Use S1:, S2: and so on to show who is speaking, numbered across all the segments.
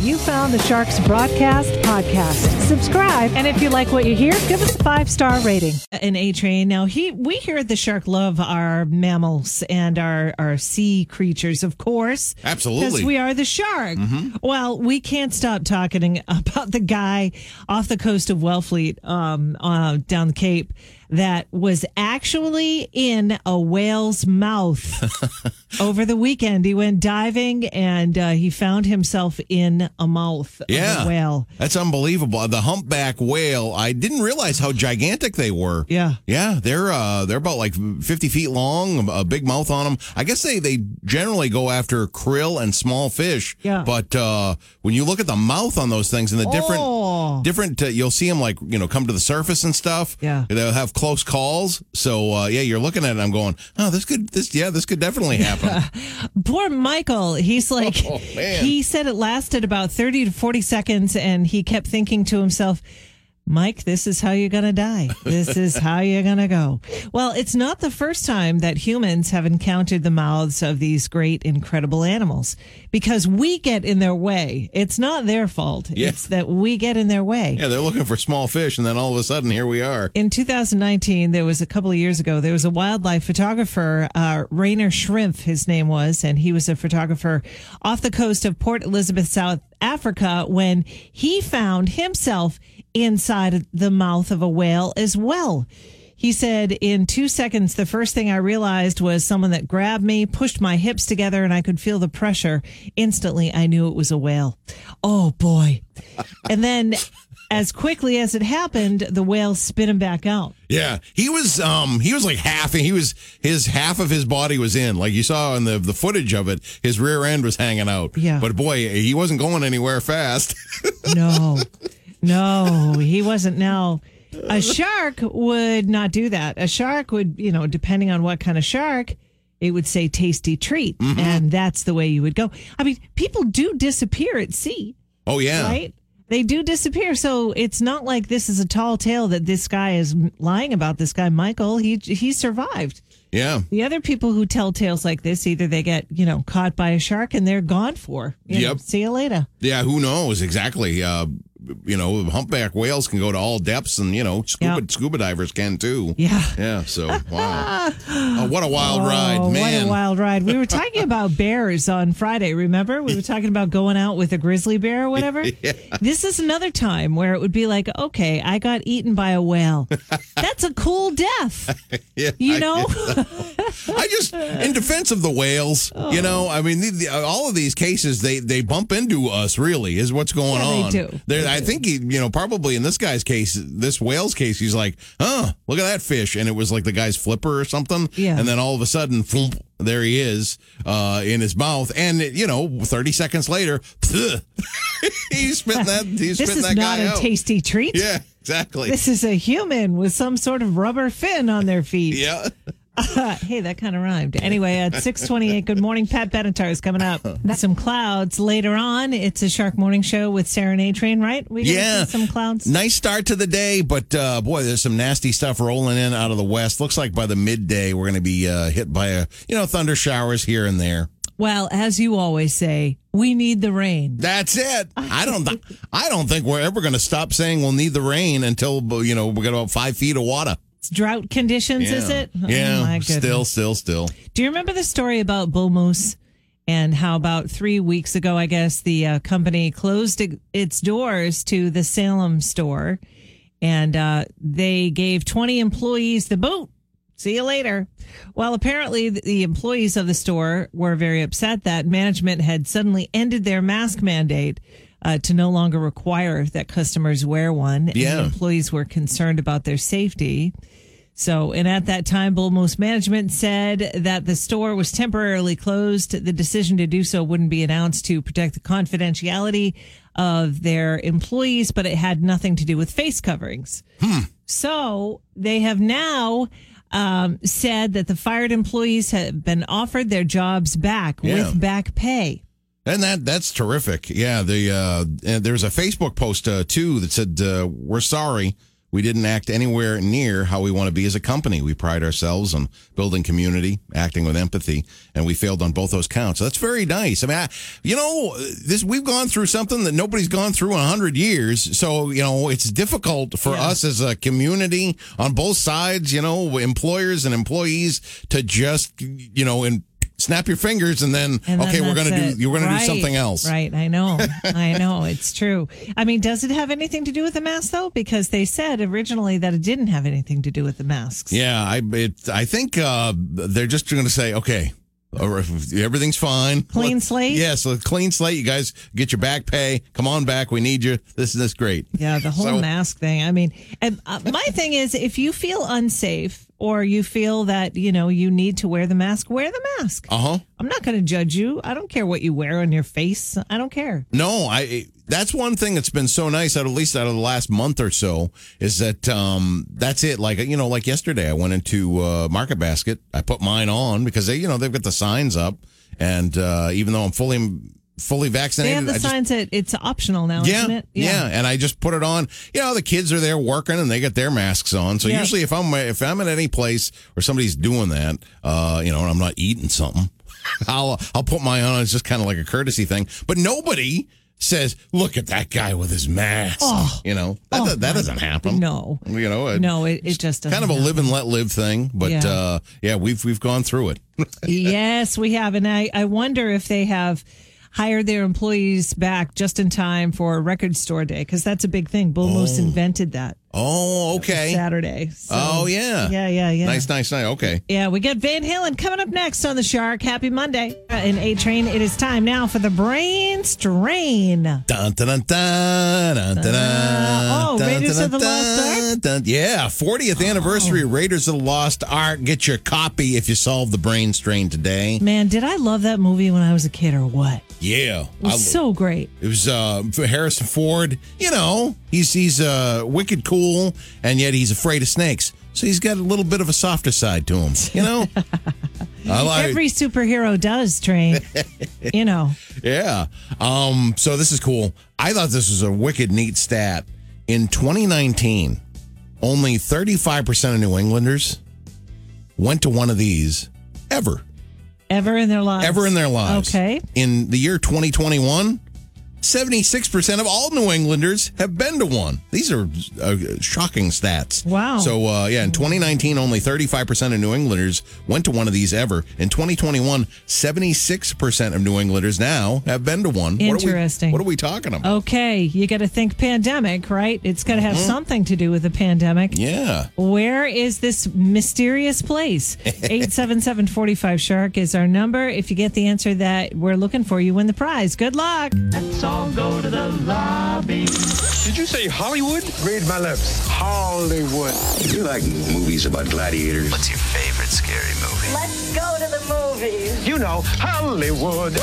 S1: You found the Sharks Broadcast podcast. Subscribe, and if you like what you hear, give us a five star rating.
S2: An A train. Now he we here at the Shark love our mammals and our our sea creatures, of course.
S3: Absolutely.
S2: Because we are the shark. Well, we can't stop talking about the guy off the coast of Wellfleet, um, uh, down the Cape, that was actually in a whale's mouth over the weekend. He went diving and uh, he found himself in a mouth
S3: Yeah.
S2: of a whale.
S3: That's unbelievable. The humpback whale. I didn't realize how gigantic they were.
S2: Yeah.
S3: Yeah, they're uh they're about like 50 feet long, a big mouth on them. I guess they they generally go after krill and small fish.
S2: Yeah.
S3: But uh when you look at the mouth on those things and the different
S2: Oh.
S3: different uh, you'll see them like, you know, come to the surface and stuff.
S2: Yeah.
S3: They'll have close calls. So uh yeah, you're looking at it I'm going, "Oh, this could this yeah, this could definitely happen."
S2: Poor Michael. He's like,
S3: Oh,
S2: he said it lasted about 30 to 40 seconds, and he kept thinking to himself, Mike, this is how you're going to die. This is how you're going to go. Well, it's not the first time that humans have encountered the mouths of these great, incredible animals because we get in their way. It's not their fault.
S3: Yeah.
S2: It's that we get in their way.
S3: yeah, they're looking for small fish and then all of a sudden here we are.
S2: In 2019, there was a couple of years ago, there was a wildlife photographer, uh, Rainer Schrimpf, his name was, and he was a photographer off the coast of Port Elizabeth, South Africa, when he found himself inside the mouth of a whale as well. He said, in two seconds, the first thing I realized was someone that grabbed me, pushed my hips together, and I could feel the pressure. Instantly, I knew it was a whale. Oh boy. and then, as quickly as it happened, the whale spit him back out.
S3: Yeah, he was um he was like half he was his half of his body was in. Like you saw in the the footage of it, his rear end was hanging out.
S2: Yeah.
S3: But boy, he wasn't going anywhere fast.
S2: No, no, he wasn't. Now, a shark would not do that. A shark would, you know, depending on what kind of shark, it would say tasty treat. And that's the way you would go. I mean, people do disappear at sea,
S3: oh yeah.
S2: right? They do disappear. So it's not like this is a tall tale that this guy is lying about. This guy, Michael, he, he survived.
S3: Yeah.
S2: The other people who tell tales like this, either they get, you know, caught by a shark and they're gone for. You know,
S3: Yep.
S2: see you later.
S3: Yeah, who knows exactly. Uh you know, humpback whales can go to all depths and, you know, scuba
S2: Yep.
S3: scuba divers can too.
S2: Yeah.
S3: Yeah, so wow. oh, what a wild ride,
S2: Oh,
S3: man.
S2: What a wild ride. We were talking about bears on Friday, remember? We were talking about going out with a grizzly bear or whatever. This is another time where it would be like, okay, I got eaten by a whale. That's a cool death.
S3: Yeah,
S2: You
S3: I-
S2: know?
S3: I just, in defense of the whales, you oh. know, I mean, the, the, all of these cases, they they bump into us. Really, is what's going
S2: Yeah, they
S3: on.
S2: do.
S3: There- I think he, you know, probably in this guy's case, this whale's case, he's like, "Huh, look at that fish," and it was like the guy's flipper or something.
S2: Yeah.
S3: And then all of a sudden, there he is uh, in his mouth, and you know, thirty seconds later, he's spitting that. He's
S2: This
S3: spitting
S2: is
S3: that
S2: not
S3: guy
S2: a
S3: out.
S2: tasty treat.
S3: Yeah, exactly.
S2: This is a human with some sort of rubber fin on their feet.
S3: yeah.
S2: hey, that kind of rhymed. Anyway, at 628, good morning. Pat Benatar is coming up. Some clouds later on. It's a Shark Morning Show with Sarah and A-Train, right? We gonna
S3: Yeah.
S2: see some clouds.
S3: Nice start to the day, but uh, boy, there's some nasty stuff rolling in out of the west. Looks like by the midday we're going to be uh, hit by a you know thunder showers here and there.
S2: Well, as you always say, we need the rain.
S3: That's it. I don't. th- I don't think we're ever going to stop saying we'll need the rain until you know we get about five feet of water.
S2: It's drought conditions, is it? Oh,
S3: yeah.
S2: goodness.
S3: still, still, still.
S2: Do you remember the story about bull moose and how about three weeks ago, I guess, the uh, company closed its doors to the Salem store and uh, they gave 20 employees the boot. See you later. Well, apparently, the- employees of the store were very upset that management had suddenly ended their mask mandate uh, to no longer require that customers wear one. And
S3: Yeah.
S2: the employees were concerned about their safety. So, and at that time, Bull Moose management said that the store was temporarily closed. The decision to do so wouldn't be announced to protect the confidentiality of their employees, but it had nothing to do with face coverings. So they have now um, said that the fired employees have been offered their jobs back
S3: Yeah.
S2: with back pay.
S3: And that that's terrific. Yeah, the uh, and there's a Facebook post uh, too that said uh, we're sorry. We didn't act anywhere near how we want to be as a company. We pride ourselves on building community, acting with empathy, and we failed on both those counts. So that's very nice. I mean, I, you know, this we've gone through something that nobody's gone through in a hundred years. So you know, it's difficult for
S2: Yeah.
S3: us as a community on both sides. You know, employers and employees to just you know and snap your fingers and then
S2: And then
S3: okay, we're gonna
S2: it.
S3: do you're gonna
S2: Right,
S3: do something else.
S2: Right. I know. I know. It's true. I mean, does it have anything to do with the mask though? Because they said originally that it didn't have anything to do with the masks.
S3: Yeah, I it, I think uh, they're just going to say, okay, or if everything's fine,
S2: Clean
S3: Let-
S2: slate?
S3: Yes, yeah, so clean slate. You guys get your back pay. Come on back. We need you. This is this great.
S2: Yeah, the whole
S3: So-
S2: mask thing. I mean, and, uh, my thing is, if you feel unsafe or you feel that you know you need to wear the mask, wear the mask.
S3: Uh huh.
S2: I'm not going to judge you. I don't care what you wear on your face. I don't care.
S3: No, I. That's one thing that's been so nice, at least out of the last month or so, is that um, that's it. Like you know, like yesterday, I went into uh, Market Basket. I put mine on because they, you know, they've got the signs up, and uh, even though I'm fully fully vaccinated.
S2: They have the
S3: I just
S2: signs that it's optional now,
S3: Yeah,
S2: isn't it?
S3: yeah, and I just put it on. You know, the kids are there working and they get their masks on. So
S2: Yeah.
S3: usually, if I'm if I'm at any place where somebody's doing that, uh, you know, and I'm not eating something, I'll I'll put mine on. It's just kind of like a courtesy thing. But nobody says, "Look at that guy with his mask." Oh, you know, that,
S2: Oh,
S3: that, that doesn't happen.
S2: No.
S3: you know, it-
S2: No, it, it just
S3: kind of a
S2: happen.
S3: live and let live thing. But
S2: Yeah.
S3: uh, yeah, we've we've gone through it.
S2: yes, we have. And I, I wonder if they have hired their employees back just in time for Record Store Day because that's a big thing. Bull Moose oh. invented that
S3: oh, okay.
S2: Saturday. So-
S3: Oh yeah.
S2: Yeah, yeah, yeah.
S3: Nice, nice, nice. Okay.
S2: Yeah, we got Van Halen coming up next on the Shark. Happy Monday. Uh, In A Train, it is time now for the brain strain.
S3: Dun, dun, dun, dun, dun, dun,
S2: oh,
S3: dun,
S2: Raiders
S3: dun,
S2: of the Lost Ark?
S3: dun. Yeah, 40th anniversary Raiders of the Lost Ark. Get your copy if you solve the brain strain today.
S2: Man, did I love that movie when I was a kid or what?
S3: Yeah.
S2: It was so great.
S3: It was uh, Harrison Ford. You know, he's he's uh, wicked cool, and yet he's afraid of snakes. So he's got a little bit of a softer side to him. You know. I like.
S2: Every superhero does train. you know.
S3: Yeah. Um, so this is cool. I thought this was a wicked neat stat. In 2019, only 35% of New Englanders went to one of these ever.
S2: Ever in their lives.
S3: Ever in their lives.
S2: Okay.
S3: In the year 2021, 76% of all New Englanders have been to one. These are uh, shocking stats.
S2: Wow.
S3: So, uh, yeah, in 2019, only 35% of New Englanders went to one of these ever. In 2021, 76% of New Englanders now have been to one. What are we-
S2: Interesting.
S3: What are we, talking about?
S2: Okay, you got to think pandemic, right? It's got to have something to do with the pandemic.
S3: Mm-hmm. Yeah.
S2: Where is this mysterious place? 877-45 Shark is our number. If you get the answer that we're looking for, you win the prize. Good luck.
S4: Let's all go to the lobby.
S5: Did you say Hollywood?
S4: Read my lips. Hollywood.
S6: You like movies about gladiators?
S7: What's your favorite scary movie?
S8: Let's go to the movies.
S4: You know, Hollywood.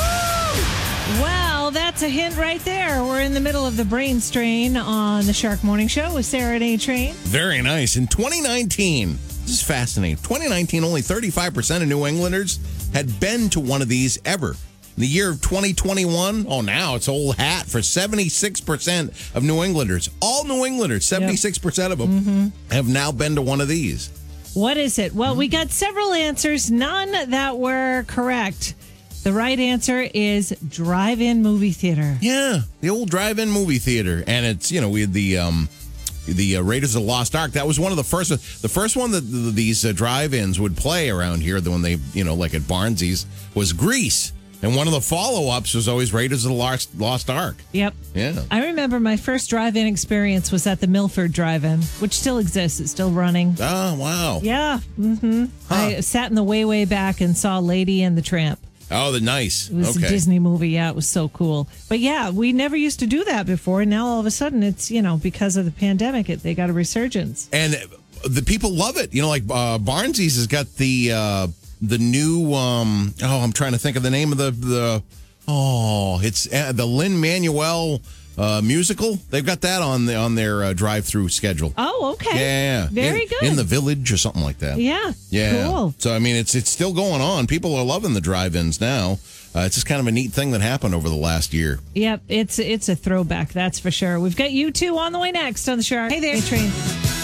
S2: Well, that's a hint right there. We're in the middle of the brain strain on the Shark Morning Show with Sarah and A Train.
S3: Very nice. In 2019, this is fascinating. 2019, only 35% of New Englanders had been to one of these ever. In the year of 2021, oh, now it's old hat for 76% of New Englanders. All New Englanders, 76% of them have now been to one of these.
S2: What is it? Well, we got several answers, none that were correct. The right answer is drive-in movie theater.
S3: Yeah, the old drive-in movie theater, and it's you know we had the um, the uh, Raiders of the Lost Ark. That was one of the first, the first one that th- these uh, drive-ins would play around here. The one they you know like at Barnsies was Grease, and one of the follow-ups was always Raiders of the Lost Lost Ark.
S2: Yep.
S3: Yeah.
S2: I remember my first drive-in experience was at the Milford Drive-In, which still exists. It's still running.
S3: Oh wow!
S2: Yeah. Mm-hmm. I sat in the way, way back and saw Lady and the Tramp.
S3: Oh, the nice.
S2: It was
S3: okay.
S2: a Disney movie. Yeah, it was so cool. But yeah, we never used to do that before. And now all of a sudden, it's, you know, because of the pandemic, it, they got a resurgence.
S3: and the people love it. You know, like uh, Barnsies has got the uh, the new. Um, oh, I'm trying to think of the name of the the. Oh, it's uh, the Lin Manuel uh, musical. They've got that on the on their uh, drive-through schedule.
S2: Oh, okay.
S3: Yeah,
S2: Very
S3: in,
S2: good.
S3: in the village or something like that.
S2: Yeah.
S3: Yeah.
S2: Cool.
S3: So I mean, it's it's still going on. People are loving the drive-ins now. Uh, it's just kind of a neat thing that happened over the last year.
S2: Yep. It's it's a throwback, that's for sure. We've got U2 on the way next on the show. Hey there, train.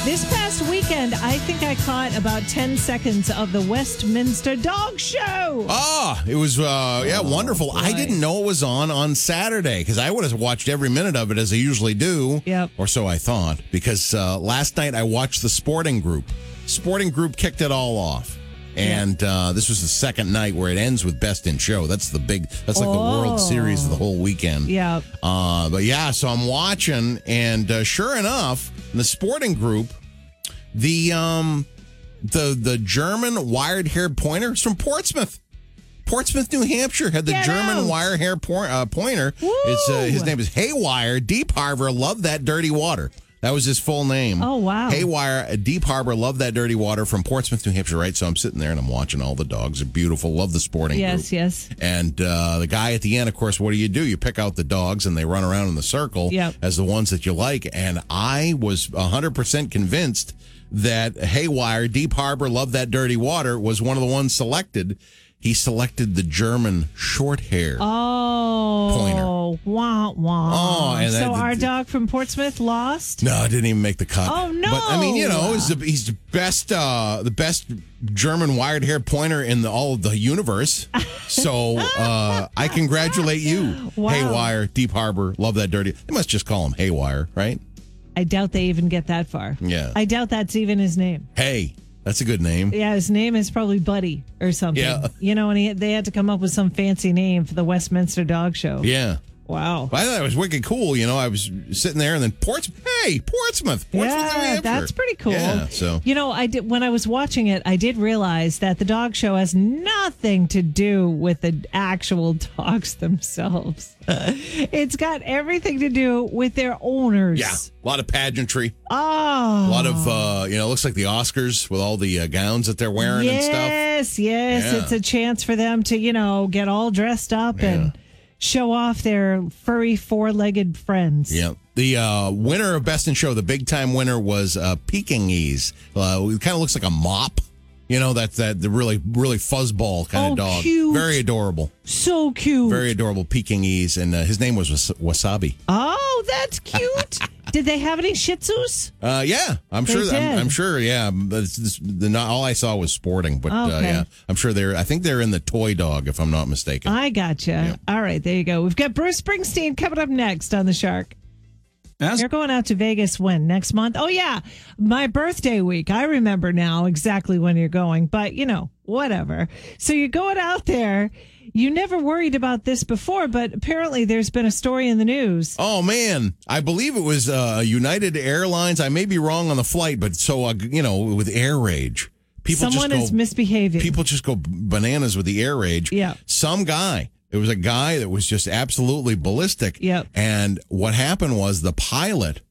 S2: This past weekend, I think I caught about 10 seconds of the Westminster Dog Show.
S3: Ah, it was uh yeah, wonderful. I didn't know it was on on Saturday because I would have watched every minute of it as I usually do.
S2: Yep.
S3: Or so I thought because uh, last night I watched the Sporting Group. Sporting Group kicked it all off. And uh, this was the second night where it ends with Best in Show. That's the big. That's like the World Series of the whole weekend.
S2: Yeah.
S3: Uh, but yeah, so I'm watching, and uh, sure enough, in the sporting group, the um, the the German wired haired pointer is from Portsmouth. Portsmouth, New Hampshire, had the
S2: Get
S3: German
S2: out.
S3: wire hair por- uh, pointer. It's uh, his name is Haywire Deep Harbor. Love that dirty water. That was his full name.
S2: Oh, wow.
S3: Haywire Deep Harbor. Love that dirty water from Portsmouth, New Hampshire. Right. So I'm sitting there and I'm watching all the dogs. They're beautiful. Love the sporting
S2: Yes,
S3: group.
S2: yes.
S3: And uh, the guy at the end, of course, what do you do? You pick out the dogs and they run around in the circle
S2: Yep.
S3: as the ones that you like. And I was 100% convinced that Haywire, Deep Harbor, Love That Dirty Water was one of the ones selected. He selected the German short hair.
S2: Oh,
S3: Pointer.
S2: wah, wah.
S3: Oh, and
S2: so
S3: that-
S2: our dog from Portsmouth lost?
S3: No, it didn't even make the cut.
S2: Oh, no.
S3: But I mean, you know, he's the, he's the best, uh, the best German wired hair pointer in the, all of the universe. So uh, I congratulate you,
S2: Wow.
S3: Haywire, Deep Harbor. Love that dirty. They must just call him Haywire, right?
S2: I doubt they even get that far.
S3: Yeah.
S2: I doubt that's even his name.
S3: Hey, that's a good name.
S2: Yeah, his name is probably Buddy or something.
S3: Yeah.
S2: You know, and he, they had to come up with some fancy name for the Westminster Dog Show.
S3: Yeah.
S2: Wow.
S3: Well, I thought it was wicked cool. You know, I was sitting there and then Portsmouth. Hey, Portsmouth. Portsmouth,
S2: yeah, that's pretty cool.
S3: Yeah. So
S2: you know, I did when I was watching it, I did realize that the dog show has nothing to do with the actual dogs themselves. it's got everything to do with their owners.
S3: yeah, a lot of pageantry.
S2: Oh.
S3: A lot of uh, you know, looks like the Oscars with all the uh, gowns that they're wearing and stuff.
S2: Yes, yes.
S3: Yeah.
S2: It's a chance for them to, you know, get all dressed up and show off their furry four legged friends.
S3: Yeah. The uh, winner of Best in Show, the big time winner, was uh, Pekingese. Uh, it kind of looks like a mop. You know, that's that the really, really fuzzball kind
S2: Oh,
S3: of dog.
S2: cute.
S3: Very adorable.
S2: So cute.
S3: Very adorable Pekingese. And uh, his name was Was- Wasabi.
S2: oh, that's cute. did they have any Shih Tzus?
S3: Uh, yeah, I'm
S2: They
S3: sure.
S2: did.
S3: I'm, I'm sure. Yeah, but it's, it's, the, not all I saw was sporting, but uh,
S2: Okay.
S3: yeah, I'm sure they're. I think they're in the toy dog, if I'm not mistaken.
S2: I gotcha. All right, there you go. We've got Bruce Springsteen coming up next on the Shark. You're going out to Vegas when next month? Oh yeah, my birthday week. I remember now exactly when you're going, but you know, whatever. So you're going out there. You never worried about this before, but apparently there's been a story in the news.
S3: Oh man, I believe it was uh, United Airlines. I may be wrong on the flight, but so uh, you know, with air rage, people
S2: Someone
S3: just
S2: is
S3: go,
S2: misbehaving.
S3: people just go bananas with the air rage.
S2: Yeah.
S3: Some guy. It was a guy that was just absolutely ballistic.
S2: Yep.
S3: And what happened was the pilot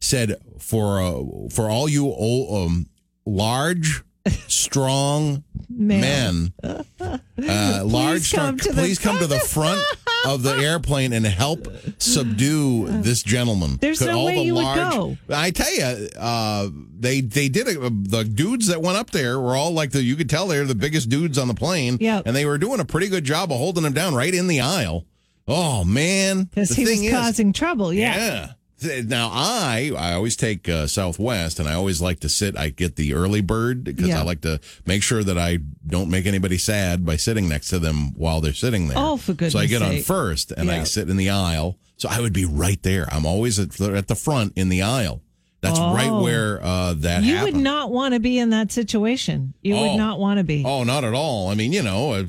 S3: said for uh, for all you old, um, large, strong
S2: Man.
S3: men, uh, large, strong,
S2: come
S3: please come to the front of the airplane and help subdue this gentleman.
S2: There's no
S3: all
S2: way
S3: the
S2: you would go.
S3: I tell you, uh, they they did it. The dudes that went up there were all like the. You could tell they're the biggest dudes on the plane.
S2: Yep.
S3: and they were doing a pretty good job of holding him down right in the aisle. Oh man,
S2: Because he was
S3: is-
S2: causing trouble. Yeah.
S3: yeah. Now I I always take uh, Southwest, and I always like to sit. I get the early bird because
S2: Yeah.
S3: I like to make sure that I don't make anybody sad by sitting next to them while they're sitting there.
S2: Oh, for goodness!
S3: So I get on first, and I sit in the aisle. So I would be right there. I'm always at, at the front in the aisle. That's right
S2: Oh.
S3: where uh, that
S2: You
S3: happened.
S2: would not want to be in that situation. You
S3: Oh.
S2: would not want to be.
S3: Oh, not at all. I mean, you know,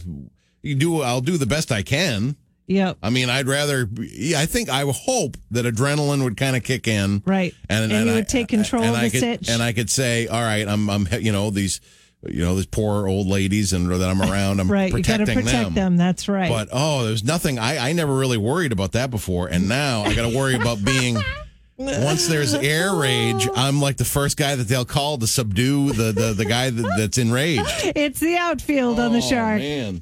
S3: you do. I'll do the best I can.
S2: Yep.
S3: I mean, I'd rather. I think I hope that adrenaline would kind of kick in,
S2: Right. And you
S3: I-
S2: would take control
S3: and
S2: of
S3: I
S2: the
S3: could,
S2: sitch.
S3: and I could say, all right, I'm, I'm, you know, these, you know, these poor old ladies, and that I'm around, I'm
S2: right. You got to
S3: protecting
S2: protect them. That's right.
S3: But oh, there's nothing. I, I never really worried about that before, and now I got to worry about being. Once there's air rage, I'm like the first guy that they'll call to subdue the the, the guy that, that's enraged.
S2: it's the outfield on the
S3: Oh,
S2: shark.
S3: man.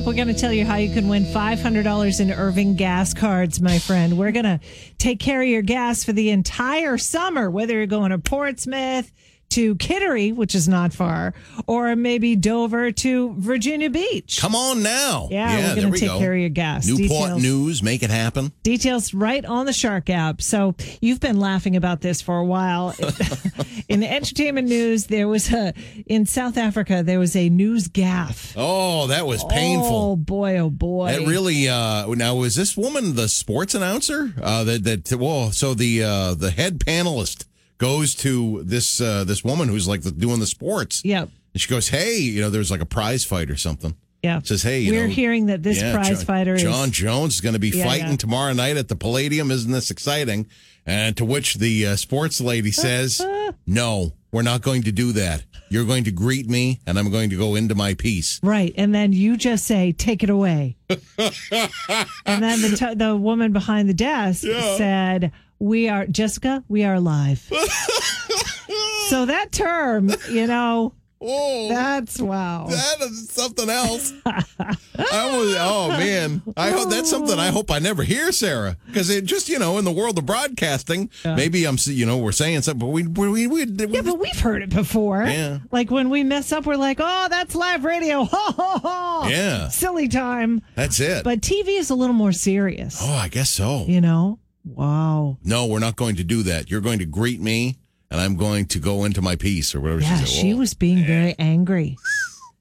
S2: Up, We're going to tell you how you can win $500 in Irving gas cards, my friend. We're going to take care of your gas for the entire summer, whether you're going to Portsmouth, to Kittery, which is not far, or maybe Dover to Virginia Beach.
S3: Come on now.
S2: Yeah, we're
S3: there
S2: going to take
S3: go.
S2: care of your gas.
S3: Newport
S2: Details-
S3: News, make it happen.
S2: Details right on the Shark app. So you've been laughing about this for a while. in the entertainment news, there was a in South Africa there was a news gaffe.
S3: Oh, that was painful.
S2: Oh boy, oh boy.
S3: That really uh now was this woman the sports announcer? Uh that that well so the uh the head panelist goes to this uh this woman who's like the, doing the sports.
S2: Yep.
S3: And she goes, "Hey, you know, there's like a prize fight or something."
S2: Yeah.
S3: Says, "Hey, you
S2: we're
S3: know,
S2: hearing that this
S3: yeah,
S2: prize
S3: John,
S2: fighter is
S3: John Jones is going to be
S2: Yeah,
S3: fighting
S2: yeah.
S3: tomorrow night at the Palladium. Isn't this exciting?" And to which the uh, sports lady says, "No, we're not going to do that. You're going to greet me, and I'm going to go into my piece."
S2: right, and then you just say, "Take it away," and then the t- the woman behind the desk said, "We are Jessica. We are live." so that term, you know,
S3: Oh,
S2: that's wow.
S3: That is something else. I was, oh man, I hope that's something I hope I never hear, Sarah, because it just you know in the world of broadcasting, maybe I'm you know we're saying something, but we we we, we,
S2: Yeah, but we've heard it before.
S3: Yeah.
S2: Like when we mess up, we're like, oh, that's live radio. Ha ha ha.
S3: Yeah.
S2: Silly time.
S3: that's it.
S2: But TV is a little more serious.
S3: oh, I guess so.
S2: You know? Wow.
S3: No, we're not going to do that. You're going to greet me, and I'm going to go into my piece or whatever
S2: Yeah,
S3: she said.
S2: she was being very angry.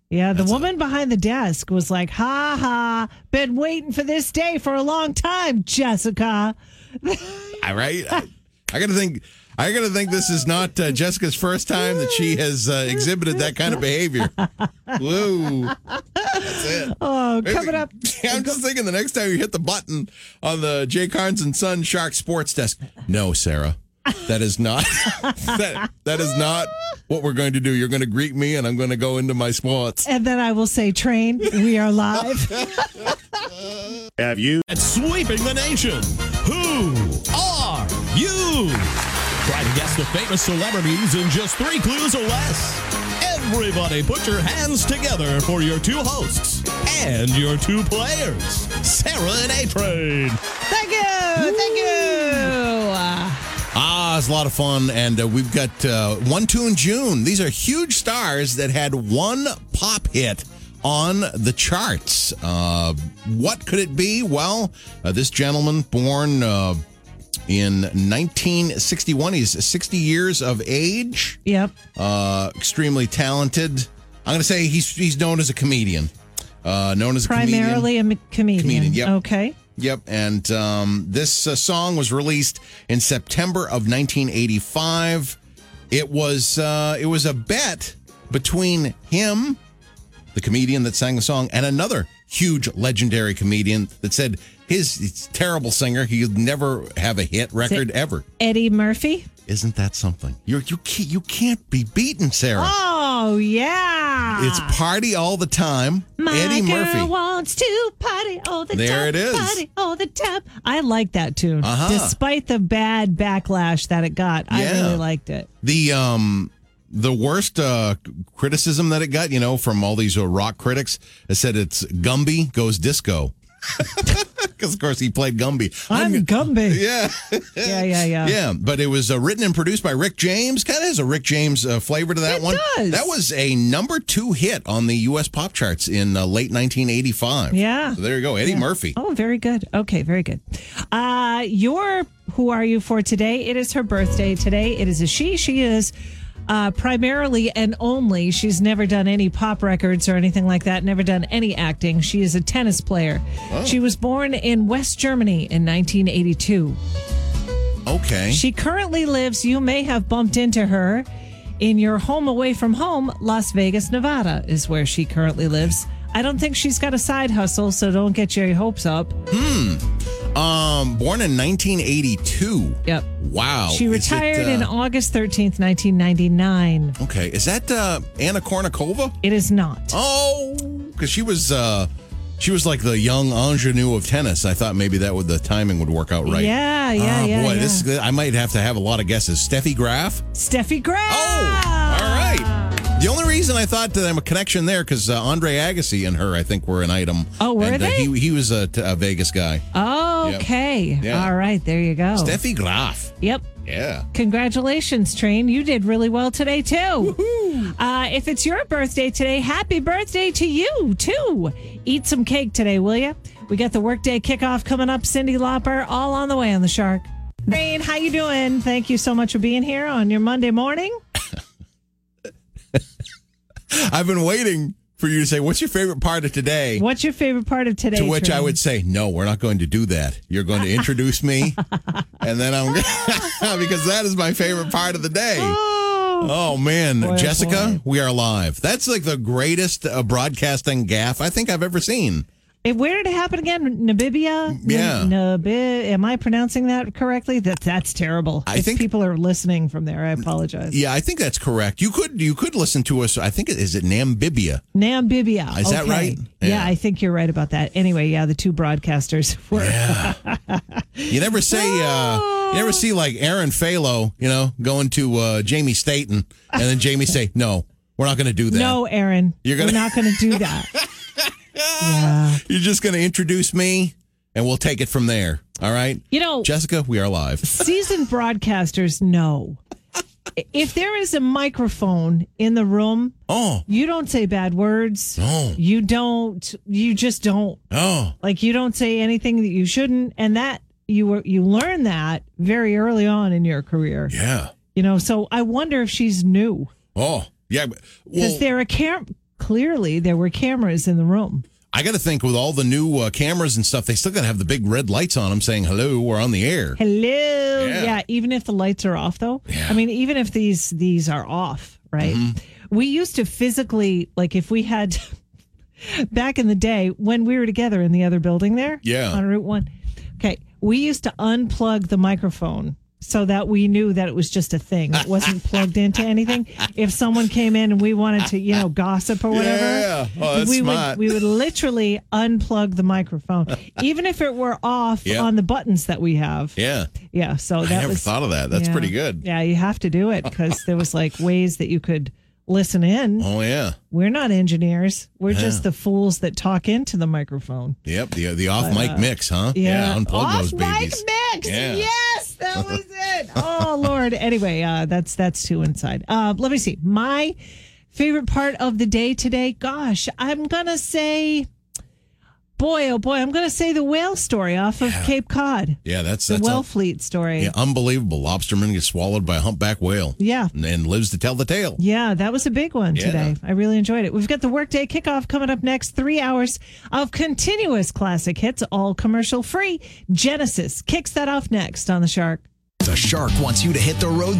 S2: Yeah, the woman behind the desk was like, ha ha, been waiting for this day for a long time, Jessica.
S3: All right. I, I got to think. I got to think this is not uh, Jessica's first time that she has uh, exhibited that kind of behavior. Whoa. That's it.
S2: Oh, coming up.
S3: I'm just thinking the next time you hit the button on the Jay Carnes and Son Shark Sports desk. No, Sarah. That is not that that is not what we're going to do. You're going to greet me and I'm going to go into my sports.
S2: And then I will say, train, we are live.
S9: Have you?
S10: and sweeping the nation. Who are you? Try to guess the famous celebrities in just three clues or less. Everybody, put your hands together for your two hosts and your two players, Sarah and A Train.
S2: Thank you. Thank you.
S3: A lot of fun, and uh, we've got uh, one tune June. These are huge stars that had one pop hit on the charts. Uh, what could it be? Well, uh, this gentleman born uh, in 1961. He's 60 years of age.
S2: Yep.
S3: Uh, extremely talented. I'm going to say he's he's known as a comedian. Uh, known as a comedian.
S2: Primarily a m- comedian.
S3: Comedian, yep.
S2: Okay.
S3: Yep, and um, this uh, song was released in September of 1985. It was uh, it was a bet between him, the comedian that sang the song, and another huge legendary comedian that said his terrible singer. He'd never have a hit record ever.
S2: Eddie Murphy.
S3: Isn't that something? You're, you can't you can't be beaten, Sarah.
S2: Oh yeah.
S3: It's party all the time.
S2: My
S3: Eddie
S2: girl
S3: Murphy.
S2: wants to party all the
S3: There
S2: time.
S3: it is.
S2: Party all the time. I like that tune.
S3: Uh-huh.
S2: Despite the bad backlash that it got, I
S3: Yeah.
S2: really liked it.
S3: the um the worst uh criticism that it got you know from all these uh, rock critics it said it's gumby goes disco because of course he played gumby
S2: I'm Gumby.
S3: yeah
S2: Yeah, yeah, yeah.
S3: yeah but it was uh, written and produced by rick james kind of has a rick james uh, flavor to that
S2: It
S3: one
S2: does.
S3: that was a number two hit on the us pop charts in uh, late 1985
S2: Yeah.
S3: so there you go eddie murphy
S2: Oh, very good. Okay, very good. Uh, your who are you for today? It is her birthday today. It is a she. She is uh, primarily and only. She's never done any pop records or anything like that. Never done any acting. She is a tennis player. She was born in West Germany in 1982.
S3: okay
S2: She currently lives. You may have bumped into her in your home away from home, Las Vegas, Nevada, is where she currently lives. I don't think she's got a side hustle, so don't get your hopes up.
S3: Um born in 1982
S2: Yep.
S3: wow
S2: She
S3: Is it,
S2: retired in
S3: uh,
S2: August 13th, 1999.
S3: okay is that uh anna kournikova
S2: It is not.
S3: Oh, because she was uh she was like the young ingenue of tennis. I thought maybe that would the timing would work out right.
S2: Yeah, yeah,
S3: Ah,
S2: yeah,
S3: Boy,
S2: yeah.
S3: this is, I might have to have a lot of guesses. Steffi Graf.
S2: Steffi Graf.
S3: Oh. The only reason I thought that I'm a connection there because uh, Andre Agassi and her, I think, were an item.
S2: Oh, were
S3: and, uh,
S2: they?
S3: he he was a, t- a Vegas guy.
S2: Oh, Okay.
S3: Yeah.
S2: All right. There you go.
S3: Steffi Graf.
S2: Yep.
S3: Yeah.
S2: Congratulations, Train. You did really well today, too. Uh, if it's your birthday today, happy birthday to you, too. Eat some cake today, will you? We got the workday kickoff coming up. Cyndi Lauper, all on the way on the Shark. Train, how you doing? Thank you so much for being here on your Monday morning.
S3: I've been waiting for you to say, what's your favorite part of today?
S2: What's your favorite part of today?
S3: to which I would say, no, we're not going to do that. You're going to introduce me, and then I'm because that is my favorite part of the day.
S2: Oh,
S3: Oh man,
S2: Boy,
S3: Jessica,
S2: boy.
S3: we are live. That's like the greatest uh, broadcasting gaff I think I've ever seen.
S2: Where did it happen again? Namibia?
S3: Yeah.
S2: Nabi- Am I pronouncing that correctly? That that's terrible.
S3: I
S2: if
S3: think-
S2: people are listening from there, I apologize.
S3: Yeah, I think that's correct. You could you could listen to us. I think it is it Namibia.
S2: Namibia.
S3: Is that right?
S2: Yeah.
S3: Yeah.
S2: I think you're right about that. Anyway, yeah, the two broadcasters were.
S3: You never say uh you never see like Aaron Falo, you know, going to uh Jamie Staten and then Jamie say, "No, we're not going to do that.
S2: No, Aaron,
S3: You're gonna-
S2: we're not going to do that. yeah.
S3: You're just going to introduce me and we'll take it from there." All right?
S2: You know,
S3: Jessica, we are live.
S2: seasoned broadcasters know if there is a microphone in the room,
S3: Oh.
S2: you don't say bad words.
S3: Oh.
S2: You don't. You just don't.
S3: Oh.
S2: Like you don't say anything that you shouldn't, and that you were you learn that very early on in your career.
S3: Yeah.
S2: You know, so I wonder if she's new
S3: Oh. Yeah.
S2: because
S3: Well,
S2: there are cam. Clearly, there were cameras in the room.
S3: I got to think with all the new uh, cameras and stuff, they still got to have the big red lights on them saying, hello, we're on the air.
S2: Hello.
S3: Yeah.
S2: Yeah. even if the lights are off, though.
S3: Yeah.
S2: I mean, even if these these are off, right?
S3: Mm-hmm.
S2: We used to physically, like, if we had back in the day when we were together in the other building there,
S3: Yeah.
S2: on Route One. Okay, we used to unplug the microphone so that we knew that it was just a thing. It wasn't plugged into anything. If someone came in and we wanted to, you know, gossip or whatever,
S3: Yeah. Oh,
S2: we
S3: smart.
S2: would we would literally unplug the microphone, even if it were off
S3: Yeah.
S2: on the buttons that we have.
S3: Yeah.
S2: Yeah, so that
S3: I never
S2: was
S3: thought of that. That's
S2: yeah.
S3: pretty good.
S2: Yeah, you have to do it because there was like ways that you could listen in.
S3: Oh, yeah.
S2: We're not engineers. We're just the fools that talk into the microphone.
S3: Yep. The, the off mic uh, mix, huh? Yeah. Unplug
S2: Off
S3: those
S2: mic
S3: babies.
S2: mix.
S3: Yeah.
S2: Yes, that was it. Oh Lord. Anyway, uh, that's that's two inside. Uh, let me see. My favorite part of the day today. Gosh, I'm gonna say, boy, oh boy, I'm gonna say the whale story off of Cape Cod.
S3: Yeah, that's
S2: The
S3: that's un-
S2: Wellfleet story.
S3: yeah, unbelievable. Lobsterman gets swallowed by a humpback whale.
S2: Yeah.
S3: And, and lives to tell the tale.
S2: Yeah, that was a big one
S3: Yeah.
S2: today. I really enjoyed it. We've got the workday kickoff coming up next. Three hours of continuous classic hits, all commercial free. Genesis kicks that off next on the Shark.
S11: The Shark wants you to hit the road